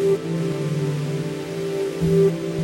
Thank you.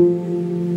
Música